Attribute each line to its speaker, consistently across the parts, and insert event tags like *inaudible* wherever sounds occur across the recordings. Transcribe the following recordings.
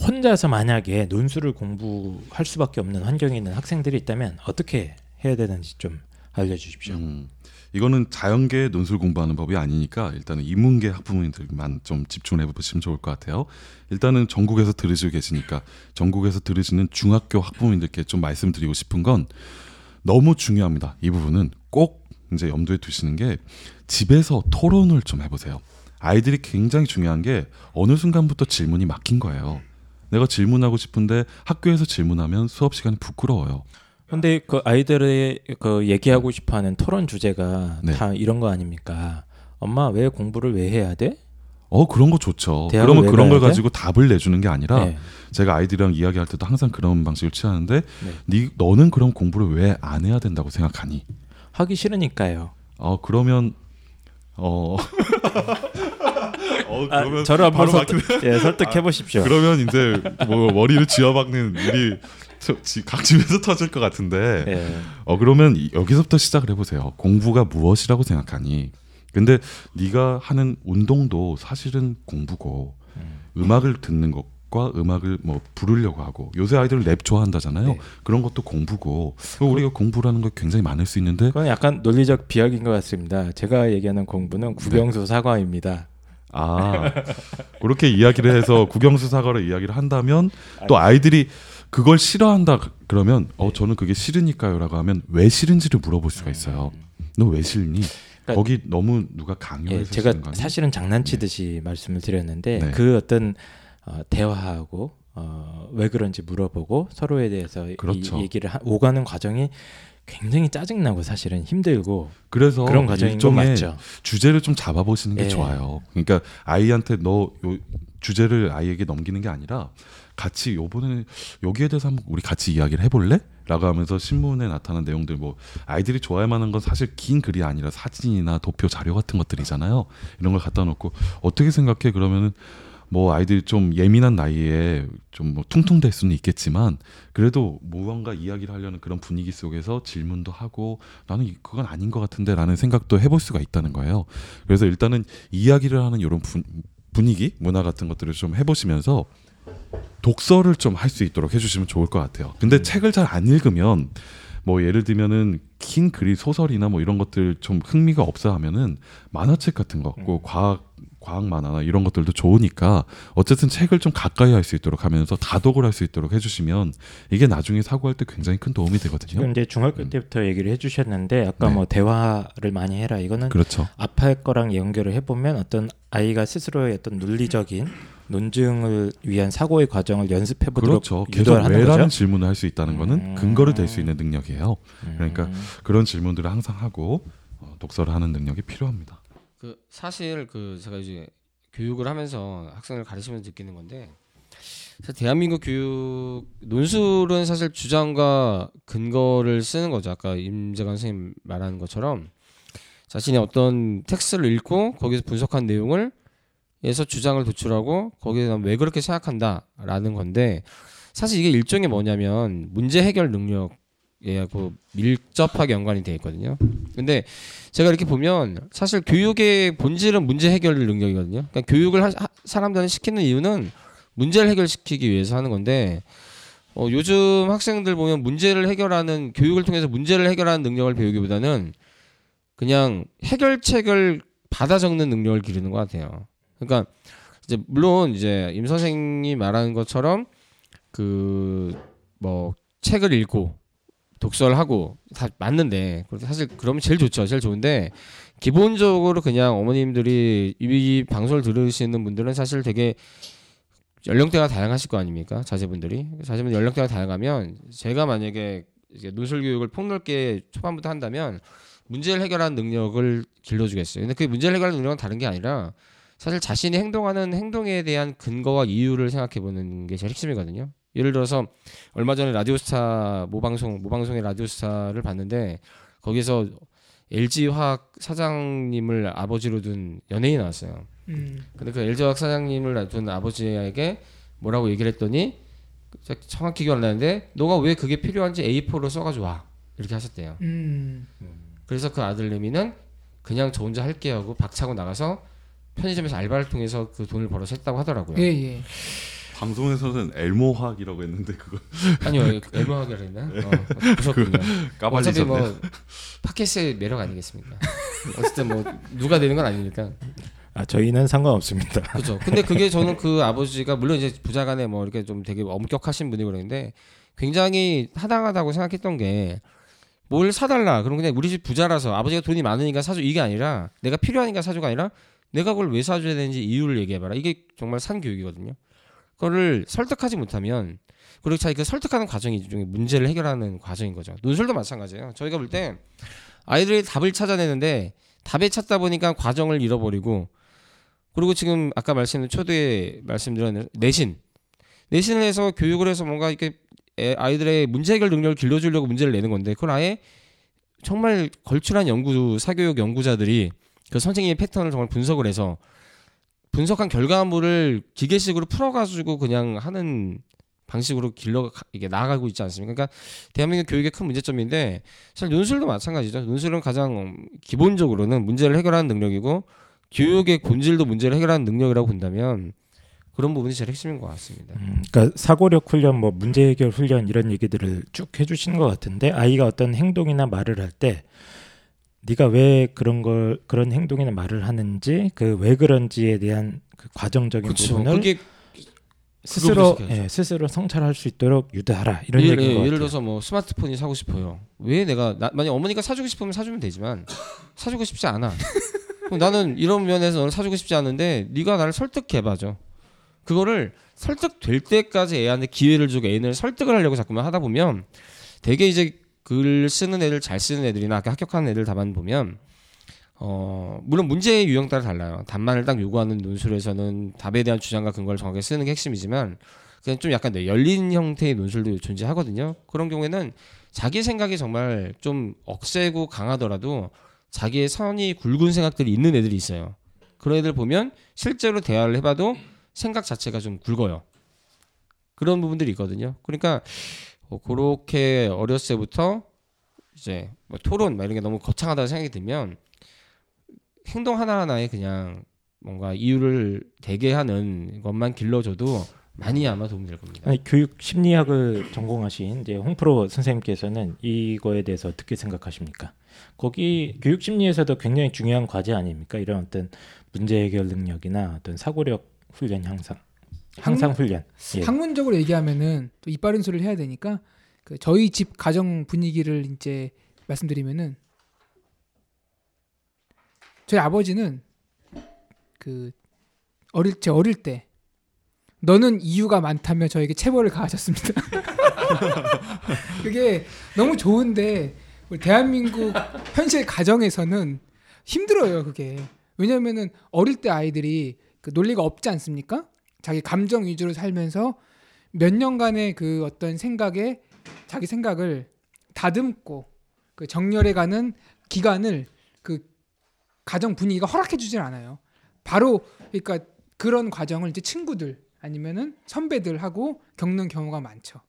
Speaker 1: 혼자서 만약에 논술을 공부할 수밖에 없는 환경에 있는 학생들이 있다면 어떻게 해야 되는지 좀 알려주십시오.
Speaker 2: 음, 이거는 자연계 논술 공부하는 법이 아니니까 일단은 인문계 학부모님들만 좀 집중을 해보시면 좋을 것 같아요. 일단은 전국에서 들으시고 계시니까 전국에서 들으시는 중학교 학부모님들께 좀 말씀드리고 싶은 건 너무 중요합니다. 이 부분은 꼭 이제 염두에 두시는 게 집에서 토론을 좀 해보세요. 아이들이 굉장히 중요한 게 어느 순간부터 질문이 막힌 거예요. 내가 질문하고 싶은데 학교에서 질문하면 수업 시간이 부끄러워요.
Speaker 1: 근데 그 아이들의 그 얘기하고 싶어하는 토론 주제가
Speaker 2: 네.
Speaker 1: 다 이런 거 아닙니까? 엄마 왜 공부를 왜 해야 돼?
Speaker 2: 어 그런 거 좋죠. 그러면
Speaker 1: 왜
Speaker 2: 그런 걸
Speaker 1: 가야 돼?
Speaker 2: 가지고 답을 내주는 게 아니라
Speaker 1: 네.
Speaker 2: 제가 아이들이랑 이야기할 때도 항상 그런 방식을 취하는데
Speaker 1: 네.
Speaker 2: 네, 너는 그럼 공부를 왜 안 해야 된다고 생각하니?
Speaker 1: 하기 싫으니까요.
Speaker 2: 어 그러면 어, *laughs* 어
Speaker 1: 아, 저를 한번 설득, 예, 설득해 보십시오.
Speaker 2: 그러면 이제 뭐 머리를 쥐어박는 우리 각 집에서 터질 것 같은데
Speaker 1: 예.
Speaker 2: 어 그러면 이- 여기서부터 시작을 해보세요. 공부가 무엇이라고 생각하니? 근데 네가 하는 운동도 사실은 공부고 음 악을 듣는 것과 음악을 뭐 부르려고 하고 요새 아이들은 랩 좋아한다잖아요.
Speaker 1: 네.
Speaker 2: 그런 것도 공부고 우리가 공부라는 거 굉장히 많을 수 있는데
Speaker 1: 그건 약간 논리적 비약인 것 같습니다. 제가 얘기하는 공부는 국영수 사과입니다.
Speaker 2: 아 그렇게 이야기를 해서 국영수 사과를 이야기를 한다면 또 아이들이 그걸 싫어한다 그러면 어 저는 그게 싫으니까요라고 하면 왜 싫은지를 물어볼 수가 있어요. 너 왜 싫니?
Speaker 1: 그러니까-
Speaker 2: 거기 너무 누가
Speaker 1: 예,
Speaker 2: 강요해서
Speaker 1: 제가
Speaker 2: 거 아니야?
Speaker 1: 사실은 장난치듯이 말씀을 드렸는데
Speaker 2: 네.
Speaker 1: 그 어떤 어, 대화하고 어, 왜 그런지 물어보고 서로에 대해서
Speaker 2: 그렇죠.
Speaker 1: 이 얘기를 하, 오가는 과정이 굉장히 짜증나고 사실은 힘들고
Speaker 2: 그래서
Speaker 1: 그런 과정인 거
Speaker 2: 일종의
Speaker 1: 맞죠?
Speaker 2: 주제를 좀 잡아보시는 게
Speaker 1: 예.
Speaker 2: 좋아요. 그러니까 아이한테 너 요 주제를 아이에게 넘기는 게 아니라 같이 요번에 여기에 대해서 한번 우리 같이 이야기를 해볼래? 라고 하면서 신문에 나타난 내용들 뭐 아이들이 좋아할 만한 건 사실 긴 글이 아니라 사진이나 도표 자료 같은 것들이잖아요. 이런 걸 갖다 놓고 어떻게 생각해 그러면은 뭐 아이들이 좀 예민한 나이에 좀뭐 퉁퉁댈 수는 있겠지만 그래도 무언가 이야기를 하려는 그런 분위기 속에서 질문도 하고 나는 이- 그건 아닌 것 같은데라는 생각도 해볼 수가 있다는 거예요. 그래서 일단은 이야기를 하는 이런 분, 분위기, 문화 같은 것들을 좀 해보시면서 독서를 좀 할 수 있도록 해주시면 좋을 것 같아요. 근데 책을 잘 안 읽으면 뭐 예를 들면은 긴 글이 소설이나 뭐 이런 것들 좀 흥미가 없어 하면은 만화책 같은 거, 그 과학 과학 만화나 이런 것들도 좋으니까 어쨌든 책을 좀 가까이 할 수 있도록 하면서 다독을 할 수 있도록 해주시면 이게 나중에 사고할 때 굉장히 큰 도움이 되거든요.
Speaker 1: 이제 중학교 때부터 얘기를 해주셨는데 아까
Speaker 2: 네.
Speaker 1: 뭐 대화를 많이 해라 이거는
Speaker 2: 그렇죠.
Speaker 1: 앞할 거랑 연결을 해보면 어떤 아이가 스스로의 어떤 논리적인 논증을 위한 사고의 과정을 연습해 보도록
Speaker 2: 그렇죠. 계속 왜라는
Speaker 1: 거죠.
Speaker 2: 질문을 할 수 있다는 거는
Speaker 1: 음.
Speaker 2: 근거를 댈 수 있는 능력이에요. 그러니까
Speaker 1: 음.
Speaker 2: 그런 질문들을 항상 하고 어, 독서를 하는 능력이 필요합니다.
Speaker 3: 그 사실 그 제가 이제 교육을 하면서 학생을 가르치면서 느끼는 건데 대한민국 교육 논술은 사실 주장과 근거를 쓰는 거죠. 아까 임재관 선생님 말하는 것처럼 자신이 어떤 텍스트를 읽고 거기서 분석한 내용을 에서 주장을 도출하고 거기에 난왜 그렇게 생각한다라는 건데 사실 이게 일종의 뭐냐면 문제 해결 능력 에그 밀접하게 연관이 돼 있거든요. 근데 제가 이렇게 보면 사실 교육의 본질은 문제 해결 능력이거든요. 그러니까 교육을 하, 하- 사람들은 시키는 이유는 문제를 해결시키기 위해서 하는 건데 어, 요즘 학생들 보면 문제를 해결하는 교육을 통해서 문제를 해결하는 능력을 배우기보다는 그냥 해결책을 받아 적는 능력을 기르는 것 같아요. 그러니까 이제 물론 이제 임 선생님이 말하는 것처럼 그 뭐 책을 읽고 독서를 하고 다 맞는데 사실 그러면 제일 좋죠. 제일 좋은데 기본적으로 그냥 어머님들이 이 방송을 들으시는 분들은 사실 되게 연령대가 다양하실 거 아닙니까? 자제분들이 자제분 연령대가 다양하면 제가 만약에 이제 논술 교육을 폭넓게 초반부터 한다면 문제를 해결하는 능력을 길러주겠어요. 근데 그 문제를 해결하는 능력은 다른 게 아니라 사실 자신이 행동하는 행동에 대한 근거와 이유를 생각해 보는 게 제일 핵심이거든요. 예를 들어서 얼마 전에 라디오스타 모방송 모방송의 라디오스타를 봤는데 거기서 LG 화학 사장님을 아버지로 둔 연예인이 나왔어요.
Speaker 4: 음.
Speaker 3: 근데 그 LG 화학 사장님을 둔 아버지에게 뭐라고 얘기를 했더니 정확히 기억 안 나는데 너가 왜 그게 필요한지 A4로 써가지고 와 이렇게 하셨대요.
Speaker 4: 음.
Speaker 3: 그래서 그 아들내미는 그냥 저 혼자 할게 하고 박차고 나가서 편의점에서 알바를 통해서 그 돈을 벌어서 했다고 하더라고요.
Speaker 4: 예, 예.
Speaker 2: 방송에서는 엘모학이라고 했는데 그거
Speaker 3: 아니요 애매하게 그랬나? *laughs* 어, 보셨군요. *laughs* 어차피. 뭐 팟캐스트의 매력 아니겠습니까? 어쨌든 뭐 누가 되는 건 아니니까.
Speaker 1: 아 저희는 상관없습니다.
Speaker 3: 그렇죠. 근데 그게 저는 그 아버지가 물론 이제 부자간에 뭐 이렇게 좀 되게 엄격하신 분이고 그랬는데 굉장히 타당하다고 생각했던 게 뭘 사달라. 그럼 그냥 우리 집 부자라서 아버지가 돈이 많으니까 사줘 이게 아니라 내가 필요하니까 사줘가 아니라 내가 그걸 왜 사줘야 되는지 이유를 얘기해봐라. 이게 정말 산 교육이거든요. 그거를 설득하지 못하면 그리고 자기 그 설득하는 과정이 일종의 문제를 해결하는 과정인 거죠. 논술도 마찬가지예요. 저희가 볼 때 아이들이 답을 찾아내는데 답에 찾다 보니까 과정을 잃어버리고 그리고 지금 아까 말씀드린 초대에 말씀드린 내신 내신을 해서 교육을 해서 뭔가 이렇게 애- 아이들의 문제 해결 능력을 길러주려고 문제를 내는 건데 그걸 아예 정말 걸출한 연구 사교육 연구자들이 그 선생님의 패턴을 정말 분석을 해서 분석한 결과물을 기계식으로 풀어가지고 그냥 하는 방식으로 길러 가- 이게 나아가고 있지 않습니까? 그러니까 대한민국 교육의 큰 문제점인데 사실 논술도 마찬가지죠. 논술은 가장 기본적으로는 문제를 해결하는 능력이고 교육의 본질도 문제를 해결하는 능력이라고 본다면 그런 부분이 제일 핵심인 것 같습니다.
Speaker 1: 음, 그러니까 사고력 훈련, 뭐 문제 해결 훈련 이런 얘기들을 쭉 해주시는 것 같은데 아이가 어떤 행동이나 말을 할 때 네가 왜 그런 걸 그런 행동이나 말을 하는지 그 왜 그런지에 대한 그 과정적인
Speaker 3: 그렇죠.
Speaker 1: 부분을 스스로. 예, 스스로 성찰할 수 있도록 유도하라 이런
Speaker 3: 예를,
Speaker 1: 얘기인 것
Speaker 3: 예. 예를 들어서 뭐 스마트폰이 사고 싶어요. 왜 내가 나, 만약 어머니가 사주고 싶으면 사주면 되지만 사주고 싶지 않아. 그럼 나는 이런 면에서 너를 사주고 싶지 않은데 네가 나를 설득해봐줘. 그거를 설득될 때까지 애한테 기회를 주고 애를 설득을 하려고 자꾸만 하다 보면 되게 이제 글 쓰는 애들 잘 쓰는 애들이나 합격하는 애들 답안 보면 어 물론 문제의 유형 따라 달라요. 답만을 딱 요구하는 논술에서는 답에 대한 주장과 근거를 정확하게 쓰는 게 핵심이지만 그냥 좀 약간 네, 열린 형태의 논술도 존재하거든요. 그런 경우에는 자기 생각이 정말 좀 억세고 강하더라도 자기의 선이 굵은 생각들이 있는 애들이 있어요. 그런 애들 보면 실제로 대화를 해봐도 생각 자체가 좀 굵어요. 그런 부분들이 있거든요. 그러니까 어, 그렇게 어렸을 때부터 이제 뭐 토론 막 이런 게 너무 거창하다고 생각이 들면 행동 하나하나에 그냥 뭔가 이유를 대게 하는 것만 길러줘도 많이 아마 도움이 될 겁니다.
Speaker 1: 아니, 교육 심리학을 전공하신 이제 홍프로 선생님께서는 이거에 대해서 어떻게 생각하십니까? 거기 교육 심리에서도 굉장히 중요한 과제 아닙니까? 이런 어떤 문제 해결 능력이나 어떤 사고력 훈련 향상 향상 훈련. 예.
Speaker 4: 학문적으로 얘기하면은 또 이빠른 소리를 해야 되니까 그 저희 집 가정 분위기를 이제 말씀드리면은 저희 아버지는 그 어릴 제 어릴 때 너는 이유가 많다며 저에게 체벌을 가하셨습니다. *laughs* 그게 너무 좋은데 우리 대한민국 현실 가정에서는 힘들어요 그게 왜냐면은 어릴 때 아이들이 그 논리가 없지 않습니까? 자기 감정 위주로 살면서 몇 년간의 그 어떤 생각에 자기 생각을 다듬고 그 정렬해가는 기간을 그 가정 분위기가 허락해 주질 않아요. 바로 그러니까 그런 과정을 이제 친구들 아니면은 선배들하고 겪는 경우가 많죠.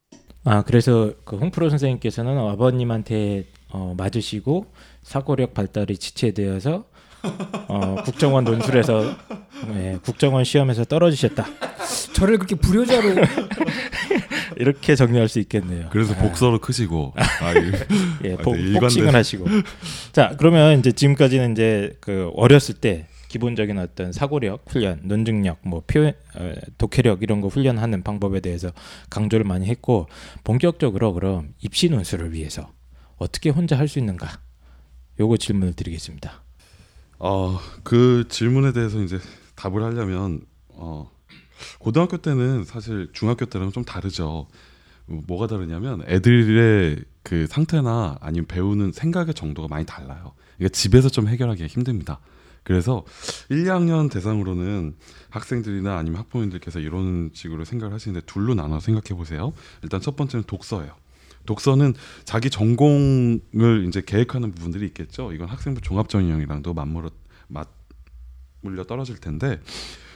Speaker 1: 아 그래서 그 홍프로 선생님께서는 아버님한테 어, 맞으시고 사고력 발달이 지체되어서 어, 국정원 논술에서 예, 국정원 시험에서 떨어지셨다
Speaker 4: 저를 그렇게 불효자로 *laughs*
Speaker 1: 이렇게 정리할 수 있겠네요.
Speaker 2: 그래서
Speaker 1: 아,
Speaker 2: 복서로 크시고 *laughs* 아, 이-
Speaker 1: 예,
Speaker 2: 아,
Speaker 1: 복,
Speaker 2: 네,
Speaker 1: 복싱을 하시고 자 그러면 이제 지금까지는 이제 그 어렸을 때 기본적인 어떤 사고력 훈련, 논증력, 뭐 표현, 어, 독해력 이런 거 훈련하는 방법에 대해서 강조를 많이 했고 본격적으로 그럼 입시 논술을 위해서 어떻게 혼자 할 수 있는가? 요거 질문을 드리겠습니다.
Speaker 2: 어, 그 질문에 대해서 이제 답을 하려면 어, 고등학교 때는 사실 중학교 때랑 좀 다르죠. 어, 뭐가 다르냐면 애들의 그 상태나 아니면 배우는 생각의 정도가 많이 달라요. 그러니까 집에서 좀 해결하기가 힘듭니다. 그래서 1, 2학년 대상으로는 학생들이나 아니면 학부모님들께서 이런 식으로 생각을 하시는데 둘로 나눠 생각해 보세요. 일단 첫 번째는 독서예요. 독서는 자기 전공을 이제 계획하는 부분들이 있겠죠. 이건 학생부 종합 전형이랑도 맞물어 맞물려 떨어질 텐데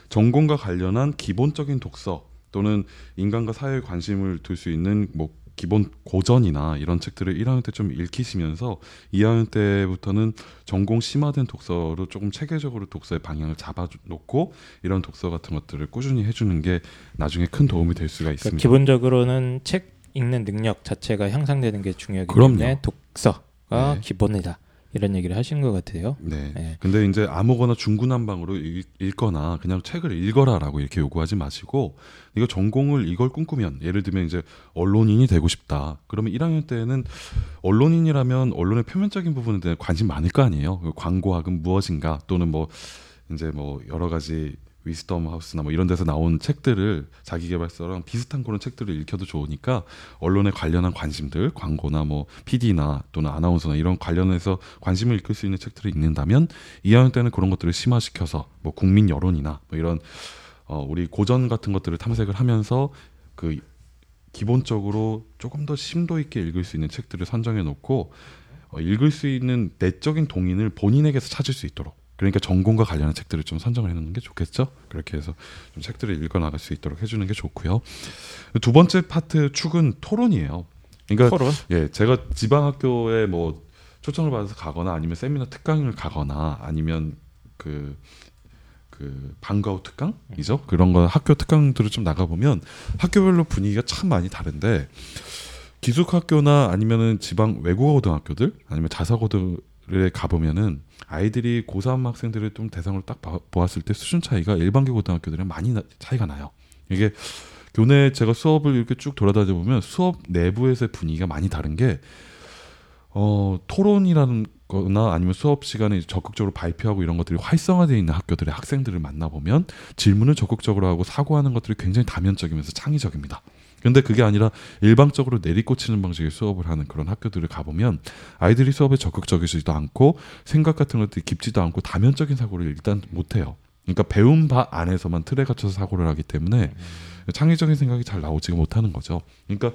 Speaker 2: 전공과 관련한 기본적인 독서 또는 인간과 사회에 관심을 둘 수 있는 뭐 기본 고전이나 이런 책들을 1학년 때 좀 읽히시면서 2학년 때부터는 전공 심화된 독서로 조금 체계적으로 독서의 방향을 잡아놓고 이런 독서 같은 것들을 꾸준히 해주는 게 나중에 큰 도움이 될 수가
Speaker 1: 그러니까
Speaker 2: 있습니다.
Speaker 1: 기본적으로는 책 읽는 능력 자체가 향상되는 게 중요하기. 때문에 독서가
Speaker 2: 네.
Speaker 1: 기본이다 이런 얘기를 하시는 것 같아요.
Speaker 2: 네.
Speaker 1: 네.
Speaker 2: 근데 이제 아무거나 중구난방으로 읽, 읽거나 그냥 책을 읽어라라고 이렇게 요구하지 마시고 이거 전공을 이걸 꿈꾸면 예를 들면 이제 언론인이 되고 싶다. 그러면 1학년 때는 언론인이라면 언론의 표면적인 부분에 대해 관심 많을 거 아니에요. 그 광고학은 무엇인가 또는 뭐 이제 뭐 여러 가지 위스덤 하우스나 뭐 이런 데서 나온 책들을 자기개발서랑 비슷한 그런 책들을 읽혀도 좋으니까 언론에 관련한 관심들, 광고나 뭐 PD나 또는 아나운서나 이런 관련해서 관심을 읽을 수 있는 책들을 읽는다면 2학년 때는 그런 것들을 심화시켜서 뭐 국민 여론이나 뭐 이런 어 우리 고전 같은 것들을 탐색을 하면서 그 기본적으로 조금 더 심도 있게 읽을 수 있는 책들을 선정해 놓고 어, 읽을 수 있는 내적인 동인을 본인에게서 찾을 수 있도록 그러니까 전공과 관련한 책들을 좀 선정을 해놓는 게 좋겠죠. 그렇게 해서 좀 책들을 읽어 나갈 수 있도록 해주는 게 좋고요. 두 번째 파트 축은 토론이에요. 그러니까
Speaker 1: 토론.
Speaker 2: 예, 제가 지방 학교에 뭐 초청을 받아서 가거나 아니면 세미나 특강을 가거나 아니면 그, 그 방과 후 특강이죠. 그런 거 학교 특강들을 좀 나가 보면 학교별로 분위기가 참 많이 다른데 기숙학교나 아니면은 지방 외국어 고등학교들 아니면 자사고들에 가보면은 아이들이 고3 학생들을 좀 대상으로 딱 봐- 보았을 때 수준 차이가 일반계 고등학교들은 많이 나- 차이가 나요. 이게 교내 제가 수업을 이렇게 쭉 돌아다녀 보면 수업 내부에서의 분위기가 많이 다른 게 어, 토론이라는 거나 아니면 수업 시간에 적극적으로 발표하고 이런 것들이 활성화되어 있는 학교들의 학생들을 만나보면 질문을 적극적으로 하고 사고하는 것들이 굉장히 다면적이면서 창의적입니다. 근데 그게 아니라 일방적으로 내리꽂히는 방식의 수업을 하는 그런 학교들을 가보면 아이들이 수업에 적극적이지도 않고 생각 같은 것들이 깊지도 않고 다면적인 사고를 일단 못해요. 그러니까 배운 바 안에서만 틀에 갇혀서 사고를 하기 때문에 창의적인 생각이 잘 나오지가 못하는 거죠. 그러니까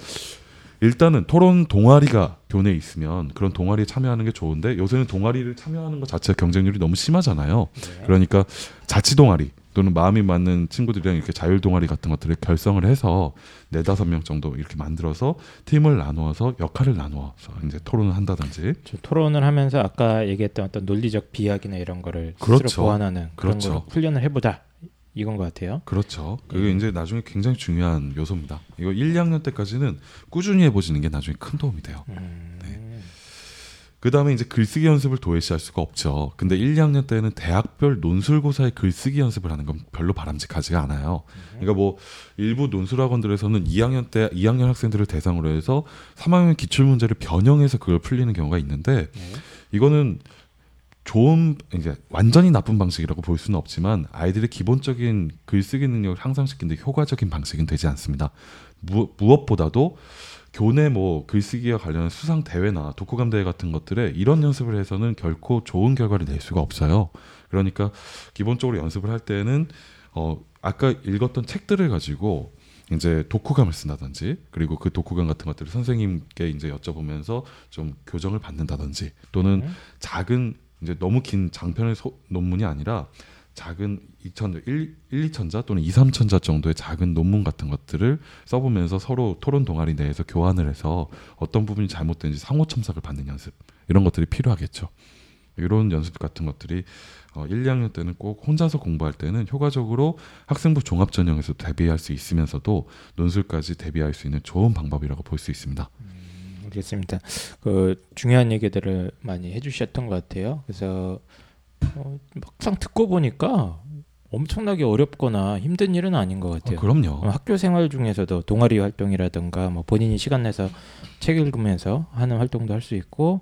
Speaker 2: 일단은 토론 동아리가 교내에 있으면 그런 동아리에 참여하는 게 좋은데 요새는 동아리를 참여하는 것 자체가 경쟁률이 너무 심하잖아요. 그러니까 자치 동아리 또는 마음이 맞는 친구들이랑 이렇게 자율 동아리 같은 것들을 결성을 해서 네 다섯 명 정도 이렇게 만들어서 팀을 나누어서 역할을 나누어서 이제 토론을 한다든지
Speaker 1: 저 토론을 하면서 아까 얘기했던 어떤 논리적 비약이나 이런 거를
Speaker 2: 그렇죠.
Speaker 1: 스스로 보완하는 그런
Speaker 2: 그렇죠.
Speaker 1: 걸 훈련을 해보자 이건 것 같아요.
Speaker 2: 그렇죠. 그게
Speaker 1: 예.
Speaker 2: 이제 나중에 굉장히 중요한 요소입니다. 이거 1, 2학년 때까지는 꾸준히 해보시는 게 나중에 큰 도움이 돼요.
Speaker 1: 음,
Speaker 2: 그 다음에 이제 글쓰기 연습을 도외시 할 수가 없죠. 근데 1, 2학년 때는 대학별 논술고사의 글쓰기 연습을 하는 건 별로 바람직하지가 않아요. 그러니까 뭐 일부 논술학원들에서는 2학년 때 2학년 학생들을 대상으로 해서 3학년 기출 문제를 변형해서 그걸 풀리는 경우가 있는데
Speaker 1: 네.
Speaker 2: 이거는 좋은 이제 완전히 나쁜 방식이라고 볼 수는 없지만 아이들의 기본적인 글쓰기 능력을 향상시키는 데 효과적인 방식은 되지 않습니다. 무, 무엇보다도 교내 뭐 글쓰기와 관련한 수상 대회나 독후감 대회 같은 것들에 이런 연습을 해서는 결코 좋은 결과를 낼 수가 없어요. 그러니까 기본적으로 연습을 할 때는 어 아까 읽었던 책들을 가지고 이제 독후감을 쓴다든지 그리고 그 독후감 같은 것들을 선생님께 이제 여쭤보면서 좀 교정을 받는다든지 또는
Speaker 1: 음.
Speaker 2: 작은 이제 너무 긴 장편의 소- 논문이 아니라 작은 2천 1, 1, 2천자 또는 2, 3천자 정도의 작은 논문 같은 것들을 써보면서 서로 토론 동아리 내에서 교환을 해서 어떤 부분이 잘못된지 상호 첨삭을 받는 연습 이런 것들이 필요하겠죠. 이런 연습 같은 것들이 어, 1, 2학년 때는 꼭 혼자서 공부할 때는 효과적으로 학생부 종합 전형에서 대비할 수 있으면서도 논술까지 대비할 수 있는 좋은 방법이라고 볼 수 있습니다.
Speaker 1: 알겠습니다. 그 중요한 얘기들을 많이 해주셨던 것 같아요. 그래서 어, 막상 듣고 보니까 엄청나게 어렵거나 힘든 일은 아닌 것
Speaker 2: 아,
Speaker 1: 같아요.
Speaker 2: 그럼요.
Speaker 1: 어, 학교 생활 중에서도 동아리 활동이라든가 뭐 본인이 시간 내서 책 읽으면서 하는 활동도 할 수 있고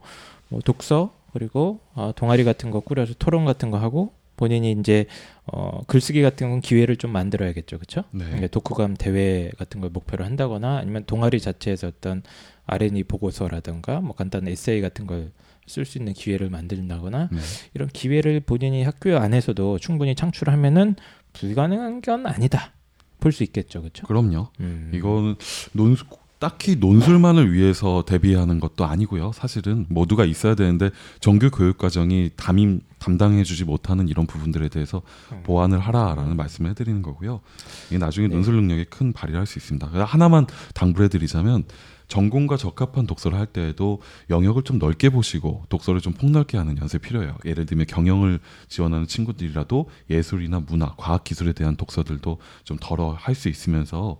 Speaker 1: 뭐 독서 그리고 어, 동아리 같은 거 꾸려서 토론 같은 거 하고 본인이 이제 어, 글쓰기 같은 건 기회를 좀 만들어야겠죠, 그렇죠?
Speaker 2: 네.
Speaker 1: 그러니까 독후감 대회 같은 걸 목표로 한다거나 아니면 동아리 자체에서 어떤 R&D 보고서라든가 뭐 간단한 에세이 같은 걸 쓸 수 있는 기회를 만든다거나
Speaker 2: 네.
Speaker 1: 이런 기회를 본인이 학교 안에서도 충분히 창출하면은 불가능한 건 아니다 볼 수 있겠죠, 그렇죠?
Speaker 2: 그럼요.
Speaker 1: 음.
Speaker 2: 이거는 논 딱히 논술만을 위해서 대비하는 것도 아니고요. 사실은 모두가 있어야 되는데 정규 교육 과정이 담임 담당해주지 못하는 이런 부분들에 대해서
Speaker 1: 음.
Speaker 2: 보완을 하라라는 말씀을 해드리는 거고요. 이게 나중에
Speaker 1: 네.
Speaker 2: 논술 능력에 큰 발휘를 할 수 있습니다. 하나만 당부해드리자면 전공과 적합한 독서를 할 때에도 영역을 좀 넓게 보시고 독서를 좀 폭넓게 하는 연습이 필요해요. 예를 들면 경영을 지원하는 친구들이라도 예술이나 문화, 과학 기술에 대한 독서들도 좀 덜어 할 수 있으면서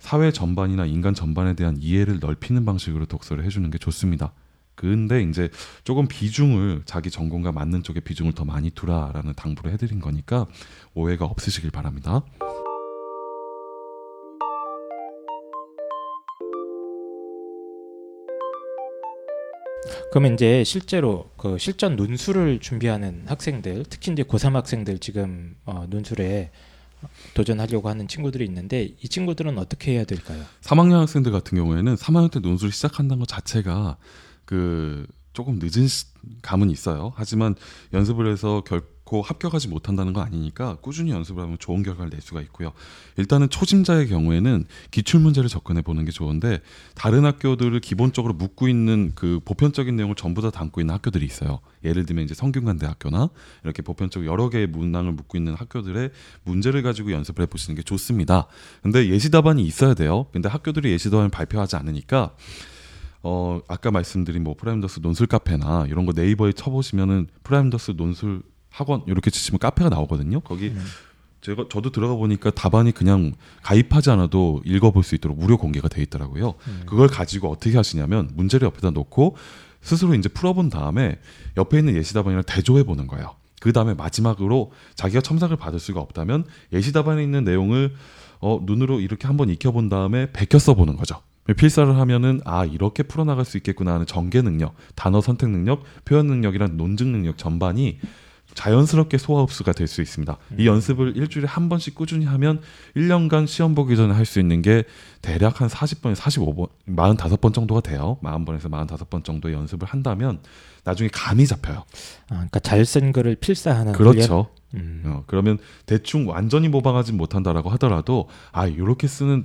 Speaker 2: 사회 전반이나 인간 전반에 대한 이해를 넓히는 방식으로 독서를 해주는 게 좋습니다. 근데 이제 조금 비중을 자기 전공과 맞는 쪽에 비중을 더 많이 두라라는 당부를 해드린 거니까 오해가 없으시길 바랍니다.
Speaker 1: 그러면 이제 실제로 그 실전 논술을 준비하는 학생들, 특히 이제 고3 학생들 지금 어, 논술에 도전하려고 하는 친구들이 있는데 이 친구들은 어떻게 해야 될까요?
Speaker 2: 3학년 학생들 같은 경우에는 3학년 때 논술을 시작한다는 것 자체가 그 조금 늦은 시, 감은 있어요. 하지만 연습을 해서 결코 합격하지 못한다는 건 아니니까 꾸준히 연습을 하면 좋은 결과를 낼 수가 있고요. 일단은 초심자의 경우에는 기출 문제를 접근해 보는 게 좋은데 다른 학교들을 기본적으로 묻고 있는 그 보편적인 내용을 전부 다 담고 있는 학교들이 있어요. 예를 들면 이제 성균관대학교나 이렇게 보편적 여러 개의 문항을 묻고 있는 학교들의 문제를 가지고 연습을 해보시는 게 좋습니다. 근데 예시 답안이 있어야 돼요. 근데 학교들이 예시 답안을 발표하지 않으니까 어 아까 말씀드린 뭐 프라임리더스 논술 카페나 이런 거 네이버에 쳐보시면은 프라임리더스 논술 학원 이렇게 치시면 카페가 나오거든요. 거기 제가 저도 들어가 보니까 답안이 그냥 가입하지 않아도 읽어볼 수 있도록 무료 공개가 돼 있더라고요. 그걸 가지고 어떻게 하시냐면 문제를 옆에다 놓고 스스로 이제 풀어본 다음에 옆에 있는 예시 답안이랑 대조해 보는 거예요. 그 다음에 마지막으로 자기가 첨삭을 받을 수가 없다면 예시 답안에 있는 내용을 어, 눈으로 이렇게 한번 익혀본 다음에 베껴 써보는 거죠. 필사를 하면은 아 이렇게 풀어나갈 수 있겠구나 하는 전개 능력, 단어 선택 능력, 표현 능력이란 논증 능력 전반이 자연스럽게 소화 흡수가 될 수 있습니다. 이 연습을 일주일에 한 번씩 꾸준히 하면 1년간 시험 보기 전에 할 수 있는 게 대략 한 40번, 45번, 45번 정도가 돼요. 40번에서 45번 정도의 연습을 한다면 나중에 감이 잡혀요.
Speaker 1: 아, 그러니까 잘 쓴 글을 필사하는
Speaker 2: 그렇죠.
Speaker 1: 음.
Speaker 2: 어, 그러면 대충 완전히 모방하지 못한다라고 하더라도 아 이렇게 쓰는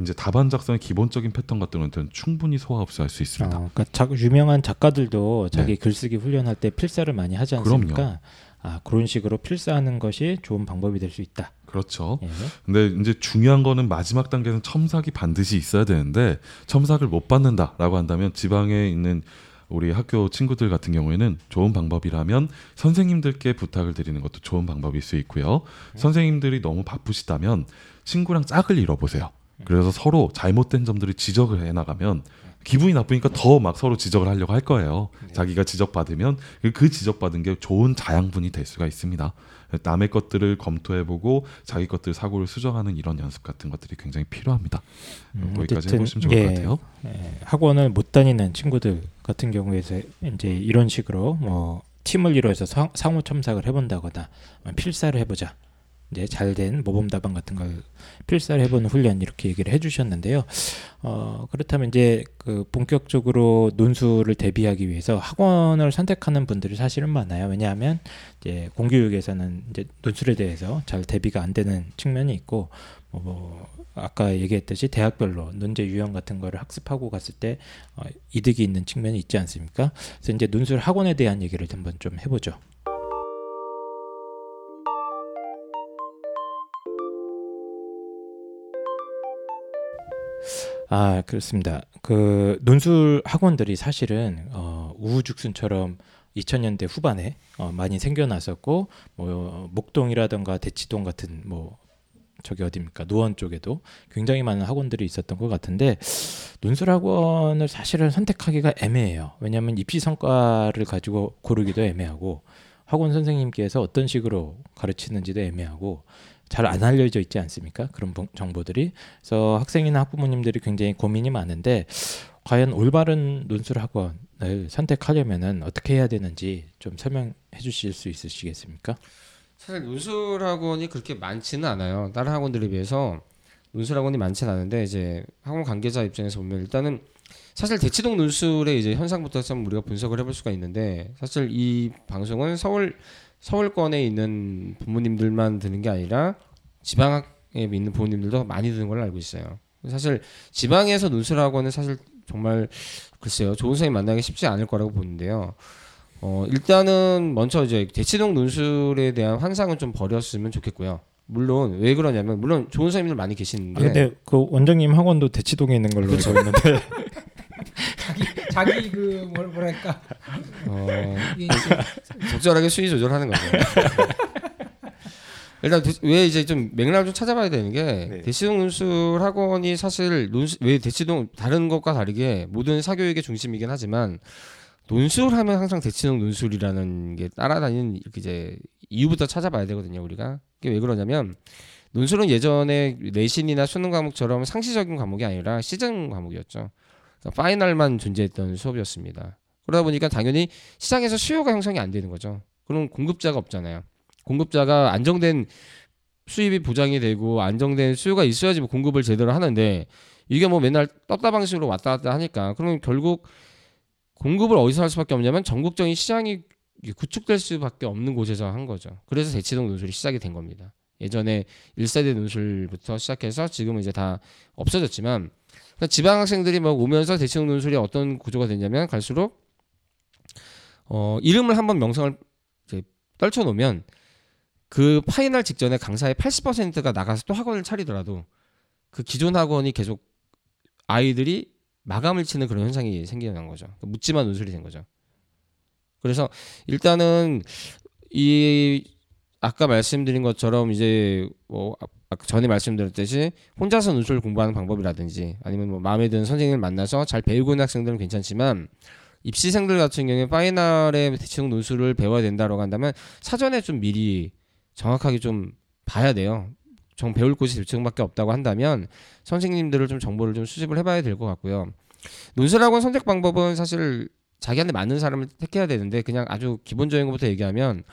Speaker 2: 이제 답안 작성의 기본적인 패턴 같은 것들은 충분히 소화 흡수할 수
Speaker 1: 어,
Speaker 2: 있습니다.
Speaker 1: 그러니까 자, 유명한 작가들도 자기
Speaker 2: 네.
Speaker 1: 글쓰기 훈련할 때 필사를 많이 하지 않습니까?
Speaker 2: 그럼요.
Speaker 1: 아 그런 식으로 필사하는 것이 좋은 방법이 될 수 있다.
Speaker 2: 그렇죠.
Speaker 1: 예.
Speaker 2: 근데 이제 중요한 거는 마지막 단계는 첨삭이 반드시 있어야 되는데 첨삭을 못 받는다라고 한다면 지방에 있는 우리 학교 친구들 같은 경우에는 좋은 방법이라면 선생님들께 부탁을 드리는 것도 좋은 방법일 수 있고요. 선생님들이 너무 바쁘시다면 친구랑 짝을 잃어보세요. 그래서 서로 잘못된 점들을 지적을 해 나가면 기분이 나쁘니까 더 막 서로 지적을 하려고 할 거예요. 자기가 지적받으면 그- 그 지적받은 게 좋은 자양분이 될 수가 있습니다. 남의 것들을 검토해보고 자기 것들 사고를 수정하는 이런 연습 같은 것들이 굉장히 필요합니다.
Speaker 1: 음, 어쨌든,
Speaker 2: 해보시면 좋을
Speaker 1: 예,
Speaker 2: 것 같아요.
Speaker 1: 예, 학원을 못 다니는 친구들 같은 경우에서 이제 이런 식으로 뭐 팀을 이루어서 상, 상호 첨삭을 해본다거나 어, 필사를 해보자. 이제 잘 된 모범 답안 같은 걸 필사를 해보는 훈련 이렇게 얘기를 해주셨는데요. 어, 그렇다면 이제 그 본격적으로 논술을 대비하기 위해서 학원을 선택하는 분들이 사실은 많아요. 왜냐하면 이제 공교육에서는 이제 논술에 대해서 잘 대비가 안 되는 측면이 있고 뭐, 뭐 아까 얘기했듯이 대학별로 논제 유형 같은 거를 학습하고 갔을 때 어, 이득이 있는 측면이 있지 않습니까? 그래서 이제 논술 학원에 대한 얘기를 한번 좀 해보죠. 아 그렇습니다. 그 논술 학원들이 사실은 어, 우후죽순처럼 2000년대 후반에 어, 많이 생겨났었고 뭐 목동이라든가 대치동 같은 뭐 저기 어디입니까 노원 쪽에도 굉장히 많은 학원들이 있었던 것 같은데 논술 학원을 사실은 선택하기가 애매해요. 왜냐하면 입시 성과를 가지고 고르기도 애매하고 학원 선생님께서 어떤 식으로 가르치는지도 애매하고 잘 안 알려져 있지 않습니까? 그런 봉- 정보들이 그래서 학생이나 학부모님들이 굉장히 고민이 많은데 과연 올바른 논술 학원을 선택하려면은 어떻게 해야 되는지 좀 설명해 주실 수 있으시겠습니까?
Speaker 3: 사실 논술 학원이 그렇게 많지는 않아요. 다른 학원들에 비해서 논술 학원이 많지는 않은데 이제 학원 관계자 입장에서 보면 일단은 사실 대치동 논술의 이제 현상부터 좀 우리가 분석을 해볼 수가 있는데 사실 이 방송은 서울 서울권에 있는 부모님들만 듣는 게 아니라 지방에 있는 부모님들도 많이 듣는 걸로 알고 있어요. 사실 지방에서 논술하고는 사실 정말 글쎄요 좋은 선생님 만나기 쉽지 않을 거라고 보는데요. 어 일단은 먼저 이제 대치동 논술에 대한 환상은 좀 버렸으면 좋겠고요. 물론 왜 그러냐면 물론 좋은 선생님들 많이
Speaker 1: 아,
Speaker 3: 계시는데
Speaker 1: 근데 그 원장님 학원도 대치동에 있는 걸로 알고 있는데 *laughs*
Speaker 4: 자기 그 뭘- 뭐랄까
Speaker 3: 어, 적절하게 수위 조절하는 거죠. *laughs* 일단 대- 왜 이제 좀 맥락을 좀 찾아봐야 되는 게
Speaker 1: 네.
Speaker 3: 대치동 논술 학원이 사실 논술 왜 대치동 다른 것과 다르게 모든 사교육의 중심이긴 하지만 논술하면 항상 대치동 논술이라는 게 따라다니는 이렇게 이제 이유부터 찾아봐야 되거든요 우리가 이게 왜 그러냐면 논술은 예전에 내신이나 수능 과목처럼 상시적인 과목이 아니라 시즌 과목이었죠. 파이널만 존재했던 수업이었습니다. 그러다 보니까 당연히 시장에서 수요가 형성이 안 되는 거죠. 그럼 공급자가 없잖아요. 공급자가 안정된 수입이 보장이 되고 안정된 수요가 있어야지 뭐 공급을 제대로 하는데 이게 뭐 맨날 떴다 방식으로 왔다 갔다 하니까 그러면 결국 공급을 어디서 할 수밖에 없냐면 전국적인 시장이 구축될 수밖에 없는 곳에서 한 거죠. 그래서 대치동 논술이 시작이 된 겁니다. 예전에 1세대 논술부터 시작해서 지금은 이제 다 없어졌지만 그러니까 지방 학생들이 막 오면서 대치동 논술이 어떤 구조가 됐냐면 갈수록 어 이름을 한번 명성을 이제 떨쳐 놓으면 그 파이널 직전에 강사의 80%가 나가서 또 학원을 차리더라도 그 기존 학원이 계속 아이들이 마감을 치는 그런 현상이 생겨난 거죠. 묻지마 논술이 된 거죠. 그래서 일단은 이 아까 말씀드린 것처럼 이제 뭐 아까 전에 말씀드렸듯이 혼자서 논술 공부하는 방법이라든지 아니면 뭐 마음에 드는 선생님을 만나서 잘 배우고 있는 학생들은 괜찮지만 입시생들 같은 경우에 파이널에 대충 논술을 배워야 된다고 한다면 사전에 좀 미리 정확하게 좀 봐야 돼요. 정 배울 곳이 대충밖에 없다고 한다면 선생님들을 좀 정보를 좀 수집을 해봐야 될 것 같고요. 논술학원 선택 방법은 사실 자기한테 맞는 사람을 택해야 되는데 그냥 아주 기본적인 것부터 얘기하면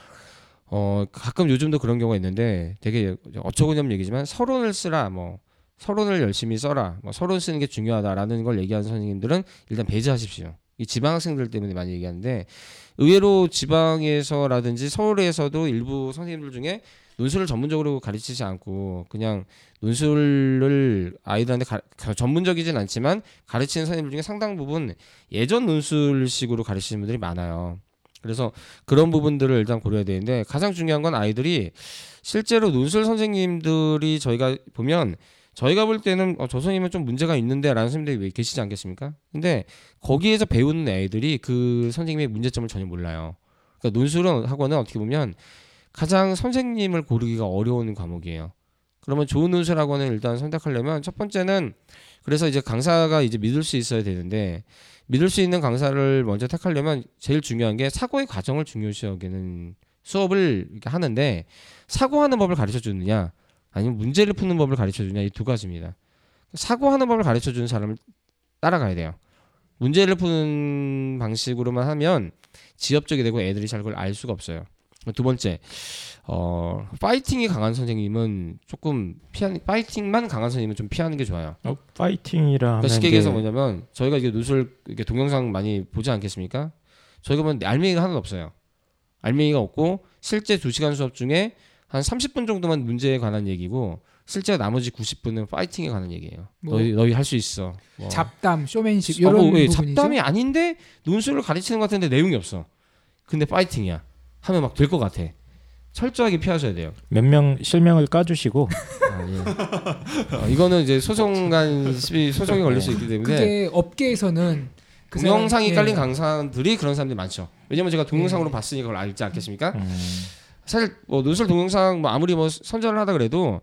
Speaker 3: 어 가끔 요즘도 그런 경우가 있는데 되게 어처구니없는 얘기지만 서론을 쓰라 뭐 서론을 열심히 써라 뭐 서론 쓰는 게 중요하다라는 걸 얘기하는 선생님들은 일단 배제하십시오. 이 지방 학생들 때문에 많이 얘기하는데 의외로 지방에서라든지 서울에서도 일부 선생님들 중에 논술을 전문적으로 가르치지 않고 그냥 논술을 아이들한테 가, 전문적이진 않지만 가르치는 선생님들 중에 상당 부분 예전 논술식으로 가르치는 분들이 많아요. 그래서 그런 부분들을 일단 고려해야 되는데 가장 중요한 건 아이들이 실제로 논술 선생님들이 저희가 보면 저희가 볼 때는 어, 저 선생님은 좀 문제가 있는데라는 선생님들이 왜 계시지 않겠습니까? 근데 거기에서 배우는 애들이 그 선생님의 문제점을 전혀 몰라요. 그러니까 논술은 학원은 어떻게 보면 가장 선생님을 고르기가 어려운 과목이에요. 그러면 좋은 논술 학원을 일단 선택하려면 첫 번째는 그래서 이제 강사가 이제 믿을 수 있어야 되는데 믿을 수 있는 강사를 먼저 택하려면 제일 중요한 게 사고의 과정을 중요시 여기는 수업을 이렇게 하는데 사고하는 법을 가르쳐 주느냐 아니면 문제를 푸는 법을 가르쳐 주냐 이 두 가지입니다. 사고하는 법을 가르쳐 주는 사람을 따라가야 돼요. 문제를 푸는 방식으로만 하면 지엽적이 되고 애들이 잘 그걸 알 수가 없어요. 두 번째, 어, 파이팅이 강한 선생님은 조금 피하는, 파이팅만 강한 선생님은 좀 피하는 게 좋아요.
Speaker 1: 어, 파이팅이라
Speaker 3: 그러니까 쉽게 얘기해서 뭐냐면 저희가 이게 누술 이게 동영상 많이 보지 않겠습니까? 저희가 보면 알맹이가 하나도 없어요. 알맹이가 없고 실제 2시간 수업 중에 한 30분 정도만 문제에 관한 얘기고 실제 나머지 90분은 파이팅에 관한 얘기예요.
Speaker 4: 뭐
Speaker 3: 너희 너희 할 수 있어. 뭐.
Speaker 4: 잡담, 쇼맨십
Speaker 3: 어,
Speaker 4: 이런
Speaker 3: 뭐, 예,
Speaker 4: 부분이죠.
Speaker 3: 잡담이 아닌데 논술을 가르치는 것 같은데 내용이 없어. 근데 파이팅이야. 하면 막 될 것 같아. 철저하게 피하셔야 돼요.
Speaker 1: 몇 명 실명을 까주시고
Speaker 3: 아, 예. 어, 이거는 이제 소송간 시비 소송이 걸릴 수 있기 때문에
Speaker 4: 그게 업계에서는 그
Speaker 3: 동영상이
Speaker 4: 사람-
Speaker 3: 깔린
Speaker 4: 예.
Speaker 3: 강사들이 그런 사람들이 많죠. 왜냐면 제가 동영상으로
Speaker 4: 예.
Speaker 3: 봤으니까 그걸 알지 않겠습니까?
Speaker 1: 음,
Speaker 3: 사실 뭐 논술 동영상 뭐 아무리 뭐 선전을 하다 그래도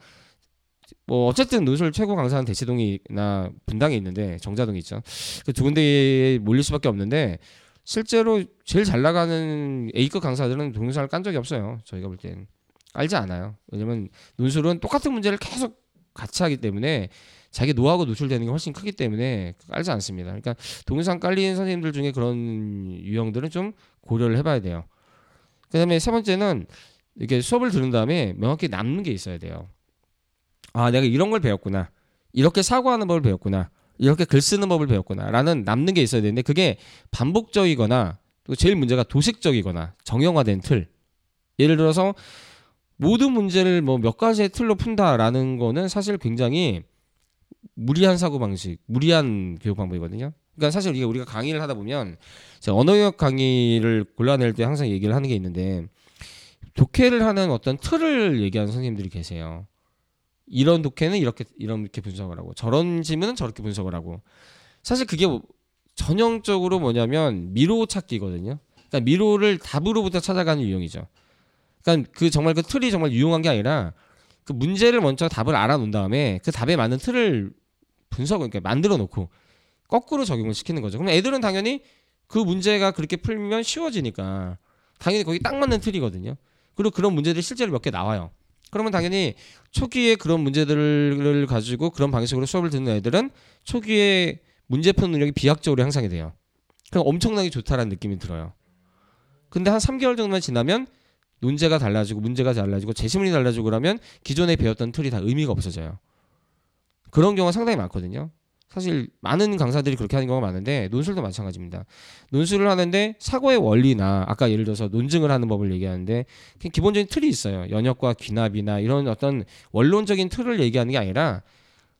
Speaker 3: 뭐 어쨌든 논술 최고 강사는 대치동이나 분당에 있는데 정자동에 있죠. 그 두 군데에 몰릴 수밖에 없는데 실제로 제일 잘 나가는 A급 강사들은 동영상을 깐 적이 없어요. 저희가 볼땐 알지 않아요. 왜냐면 논술은 똑같은 문제를 계속 같이 하기 때문에 자기 노하우가 노출되는 게 훨씬 크기 때문에 알지 않습니다. 그러니까 동영상 깔린 선생님들 중에 그런 유형들은 좀 고려를 해봐야 돼요. 그다음에 세 번째는 이렇게 수업을 들은 다음에 명확히 남는 게 있어야 돼요. 아, 내가 이런 걸 배웠구나. 이렇게 사고하는 법을 배웠구나. 이렇게 글 쓰는 법을 배웠구나. 라는 남는 게 있어야 되는데 그게 반복적이거나 또 제일 문제가 도식적이거나 정형화된 틀. 예를 들어서 모든 문제를 뭐 몇 가지의 틀로 푼다라는 거는 사실 굉장히 무리한 사고 방식, 무리한 교육 방법이거든요. 그러니까 사실 이게 우리가 강의를 하다 보면 언어역 강의를 골라낼 때 항상 얘기를 하는 게 있는데 독해를 하는 어떤 틀을 얘기하는 선생님들이 계세요. 이런 독해는 이렇게 이렇게 분석을 하고 저런 질문은 저렇게 분석을 하고 사실 그게 뭐 전형적으로 뭐냐면 미로 찾기거든요. 그러니까 미로를 답으로부터 찾아가는 유형이죠. 그러니까 그 정말 그 틀이 정말 유용한 게 아니라 그 문제를 먼저 답을 알아놓은 다음에 그 답에 맞는 틀을 분석을 그러니까 만들어 놓고 거꾸로 적용을 시키는 거죠. 그럼 애들은 당연히 그 문제가 그렇게 풀면 쉬워지니까 당연히 거기 딱 맞는 틀이거든요. 그리고 그런 문제들이 실제로 몇 개 나와요. 그러면 당연히 초기에 그런 문제들을 가지고 그런 방식으로 수업을 듣는 애들은 초기에 문제 푸는 능력이 비약적으로 향상이 돼요. 그럼 엄청나게 좋다라는 느낌이 들어요. 근데 한 3개월 정도만 지나면 논제가 달라지고 문제가 달라지고 제시문이 달라지고 그러면 기존에 배웠던 틀이 다 의미가 없어져요. 그런 경우가 상당히 많거든요. 사실 많은 강사들이 그렇게 하는 경우가 많은데 논술도 마찬가지입니다. 논술을 하는데 사고의 원리나 아까 예를 들어서 논증을 하는 법을 얘기하는데 기본적인 틀이 있어요. 연역과 귀납이나 이런 어떤 원론적인 틀을 얘기하는 게 아니라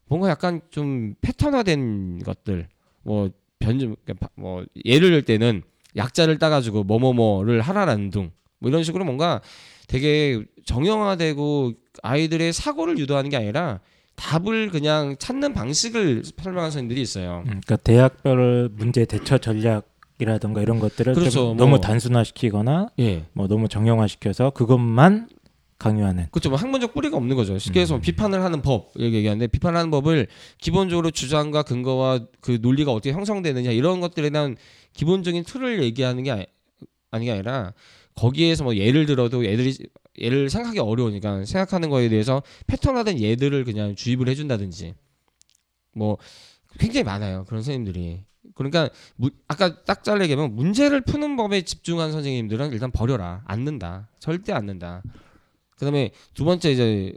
Speaker 3: 뭔가 약간 좀 패턴화된 것들 뭐 변좀 그러니까 뭐 예를 들 때는 약자를 따가지고 뭐뭐뭐를 하라라는 둥 뭐 이런 식으로 뭔가 되게 정형화되고 아이들의 사고를 유도하는 게 아니라 답을 그냥 찾는 방식을 설명하는 선생님들이 있어요.
Speaker 1: 음, 그러니까 대학별 문제 대처 전략 이라든가 이런 것들을
Speaker 3: 그렇죠.
Speaker 1: 좀
Speaker 3: 뭐.
Speaker 1: 너무 단순화시키거나
Speaker 3: 예.
Speaker 1: 뭐 너무 정형화시켜서 그것만 강요하는.
Speaker 3: 그렇죠. 뭐 학문적 뿌리가 없는 거죠. 쉽게 해서
Speaker 1: 음.
Speaker 3: 비판을 하는 법 얘기하는데 비판하는 법을 기본적으로 주장과 근거와 그 논리가 어떻게 형성되느냐 이런 것들에 대한 기본적인 틀을 얘기하는 게 아니, 아니라 거기에서 뭐 예를 들어도 애들이 예를 생각하기 어려우니까 생각하는 거에 대해서 패턴화된 예들을 그냥 주입을 해준다든지. 뭐 굉장히 많아요 그런 선생님들이. 그러니까 무, 아까 딱 잘라 얘기하면 문제를 푸는 법에 집중한 선생님들은 일단 버려라. 않는다. 절대 않는다. 그다음에 두 번째 이제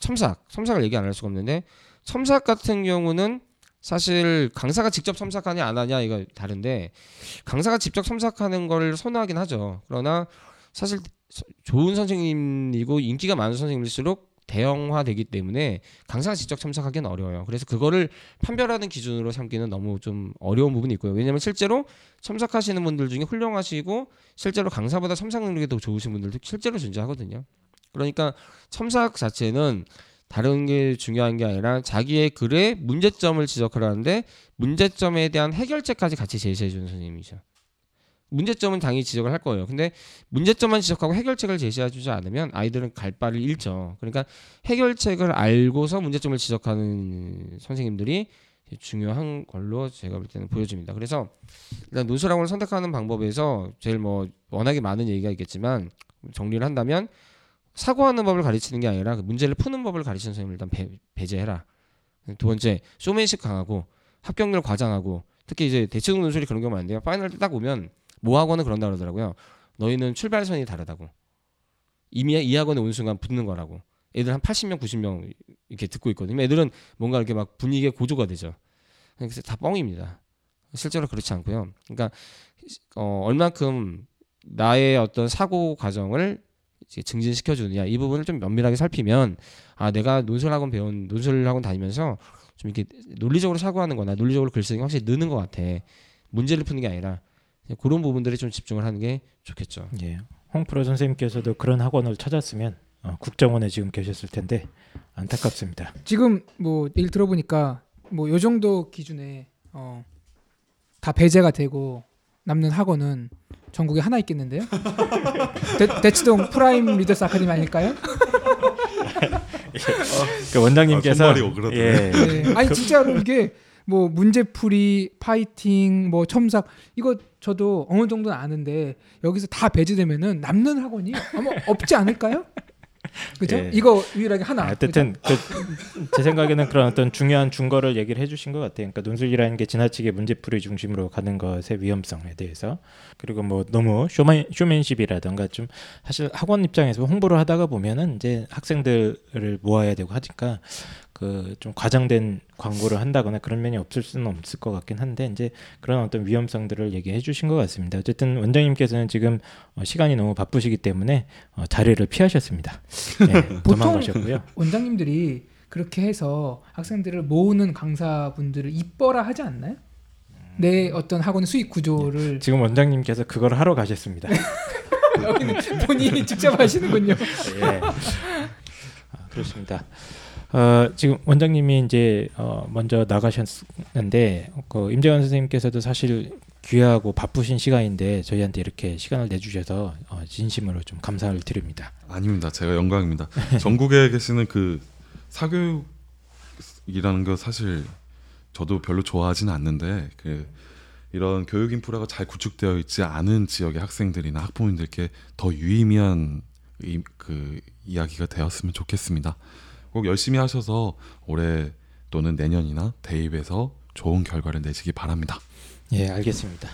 Speaker 3: 첨삭 첨삭을 얘기 안 할 수가 없는데 첨삭 같은 경우는 사실 강사가 직접 첨삭하냐 안 하냐 이거 다른데 강사가 직접 첨삭하는 걸 선호하긴 하죠. 그러나 사실 서- 좋은 선생님이고 인기가 많은 선생님일수록 대형화되기 때문에 강사가 직접 첨삭하기는 어려워요. 그래서 그거를 판별하는 기준으로 삼기는 너무 좀 어려운 부분이 있고요. 왜냐하면 실제로 첨삭하시는 분들 중에 훌륭하시고 실제로 강사보다 첨삭 능력이 더 좋으신 분들도 실제로 존재하거든요. 그러니까 첨삭 자체는 다른 게 중요한 게 아니라 자기의 글에 문제점을 지적하라는데 문제점에 대한 해결책까지 같이 제시해 주는 선생님이죠. 문제점은 당연히 지적을 할 거예요. 근데 문제점만 지적하고 해결책을 제시해 주지 않으면 아이들은 갈 바를 잃죠. 그러니까 해결책을 알고서 문제점을 지적하는 선생님들이 중요한 걸로 제가 볼 때는 보여집니다. 그래서 일단 논술학원을 선택하는 방법에서 제일 뭐 워낙에 많은 얘기가 있겠지만 정리를 한다면 사고하는 법을 가르치는 게 아니라 그 문제를 푸는 법을 가르치는 선생님을 일단 배, 배제해라. 두 번째 쇼맨십 강하고 합격률 과장하고 특히 이제 대치동 논술이 그런 경우 많은데요. final 때 딱 오면 모 학원은 그런다 그러더라고요. 너희는 출발선이 다르다고. 이미 이 학원에 온 순간 붙는 거라고. 애들 한 80명, 90명 이렇게 듣고 있거든요. 애들은 뭔가 이렇게 막 분위기에 고조가 되죠. 그래서 다 뻥입니다. 실제로 그렇지 않고요. 그러니까 어, 얼만큼 나의 어떤 사고 과정을 증진시켜 주느냐 이 부분을 좀 면밀하게 살피면 아 내가 논술학원 배운 논술학원 다니면서 좀 이렇게 논리적으로 사고하는 거나 논리적으로 글 쓰는 게 확실히 느는 것 같아 문제를 푸는 게 아니라 그런 부분들에 좀 집중을 하는 게 좋겠죠
Speaker 1: 예. 홍프로 선생님께서도 그런 학원을 찾았으면 어, 국정원에 지금 계셨을 텐데 안타깝습니다.
Speaker 4: 지금 뭐 얘기 들어보니까 뭐 요 정도 기준에 어, 다 배제가 되고 남는 학원은 전국에 하나 있겠는데요? *laughs* 대, 대치동 프라임 리더스 아카데미 아닐까요?
Speaker 1: 그 원장님께서
Speaker 2: 아.
Speaker 1: 예.
Speaker 4: 네. 아니 진짜로 이게 뭐 문제풀이, 파이팅, 뭐 첨삭 이거 저도 어느 정도는 아는데 여기서 다 배제되면은 남는 학원이 아마 없지 않을까요? *laughs* 그죠?
Speaker 1: 예.
Speaker 4: 이거 유일하게 하나.
Speaker 1: 아, 어쨌든 그, 제 생각에는 그런 어떤 중요한 중거를 얘기를 해주신 것 같아요. 그러니까 논술이라는 게 지나치게 문제풀이 중심으로 가는 것의 위험성에 대해서 그리고 뭐 너무 쇼맨 쇼맨십이라든가 좀 사실 학원 입장에서 홍보를 하다가 보면은 이제 학생들을 모아야 되고 하니까 그 좀 과장된 광고를 한다거나 그런 면이 없을 수는 없을 것 같긴 한데 이제 그런 어떤 위험성들을 얘기해 주신 것 같습니다. 어쨌든 원장님께서는 지금 어, 시간이 너무 바쁘시기 때문에 어, 자리를 피하셨습니다. *laughs* 네, 도망가셨고요.
Speaker 4: 원장님들이 그렇게 해서 학생들을 모으는 강사분들을 이뻐라 하지 않나요? 내 어떤 학원의 수익 구조를
Speaker 1: 지금 원장님께서 그걸 하러 가셨습니다. *laughs*
Speaker 4: 여기는 본인이 직접 하시는군요. *laughs*
Speaker 1: 예. 아, 그렇습니다. 어, 지금 원장님이 이제 어, 먼저 나가셨는데 그 임재원 선생님께서도 사실 귀하고 바쁘신 시간인데 저희한테 이렇게 시간을 내주셔서 어, 진심으로 좀 감사를 드립니다.
Speaker 2: 아닙니다. 제가 영광입니다. 전국에 계시는 그 사교육이라는 거 사실 저도 별로 좋아하지는 않는데 그 이런 교육 인프라가 잘 구축되어 있지 않은 지역의 학생들이나 학부모님들께 더 유의미한 이, 그 이야기가 되었으면 좋겠습니다. 꼭 열심히 하셔서 올해 또는 내년이나 대입에서 좋은 결과를 내시기 바랍니다.
Speaker 1: 예, 알겠습니다.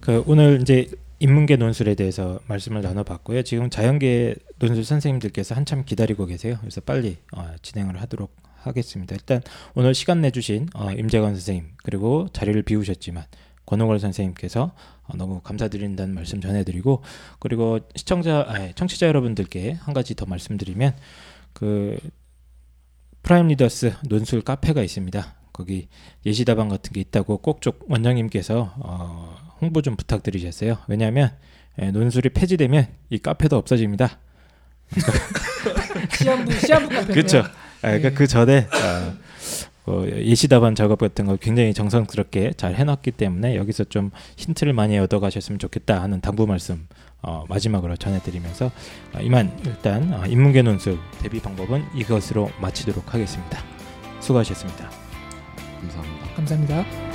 Speaker 1: 그 오늘 이제 인문계 논술에 대해서 말씀을 나눠봤고요. 지금 자연계 논술 선생님들께서 한참 기다리고 계세요. 그래서 빨리 어, 진행을 하도록 하겠습니다. 일단 오늘 시간 내주신 어, 임재관 선생님 그리고 자리를 비우셨지만 권호걸 선생님께서 어, 너무 감사드린다는 말씀 전해드리고 그리고 시청자 아니, 청취자 여러분들께 한 가지 더 말씀드리면 그 프라임 리더스 논술 카페가 있습니다. 거기 예시답안 같은 게 있다고 꼭쪽 원장님께서 어, 홍보 좀 부탁드리셨어요. 왜냐하면 예, 논술이 폐지되면 이 카페도 없어집니다. *laughs*
Speaker 4: 시한부 시한부 카페
Speaker 1: 그렇죠. 아, 그러니까
Speaker 4: 네.
Speaker 1: 그 전에 어, 어, 예시 답안 작업 같은 거 굉장히 정성스럽게 잘 해놨기 때문에 여기서 좀 힌트를 많이 얻어가셨으면 좋겠다 하는 당부 말씀 어, 마지막으로 전해드리면서 어, 이만 일단 어, 인문계 논술 대비 방법은 이것으로 마치도록 하겠습니다. 수고하셨습니다.
Speaker 2: 감사합니다.
Speaker 4: 감사합니다.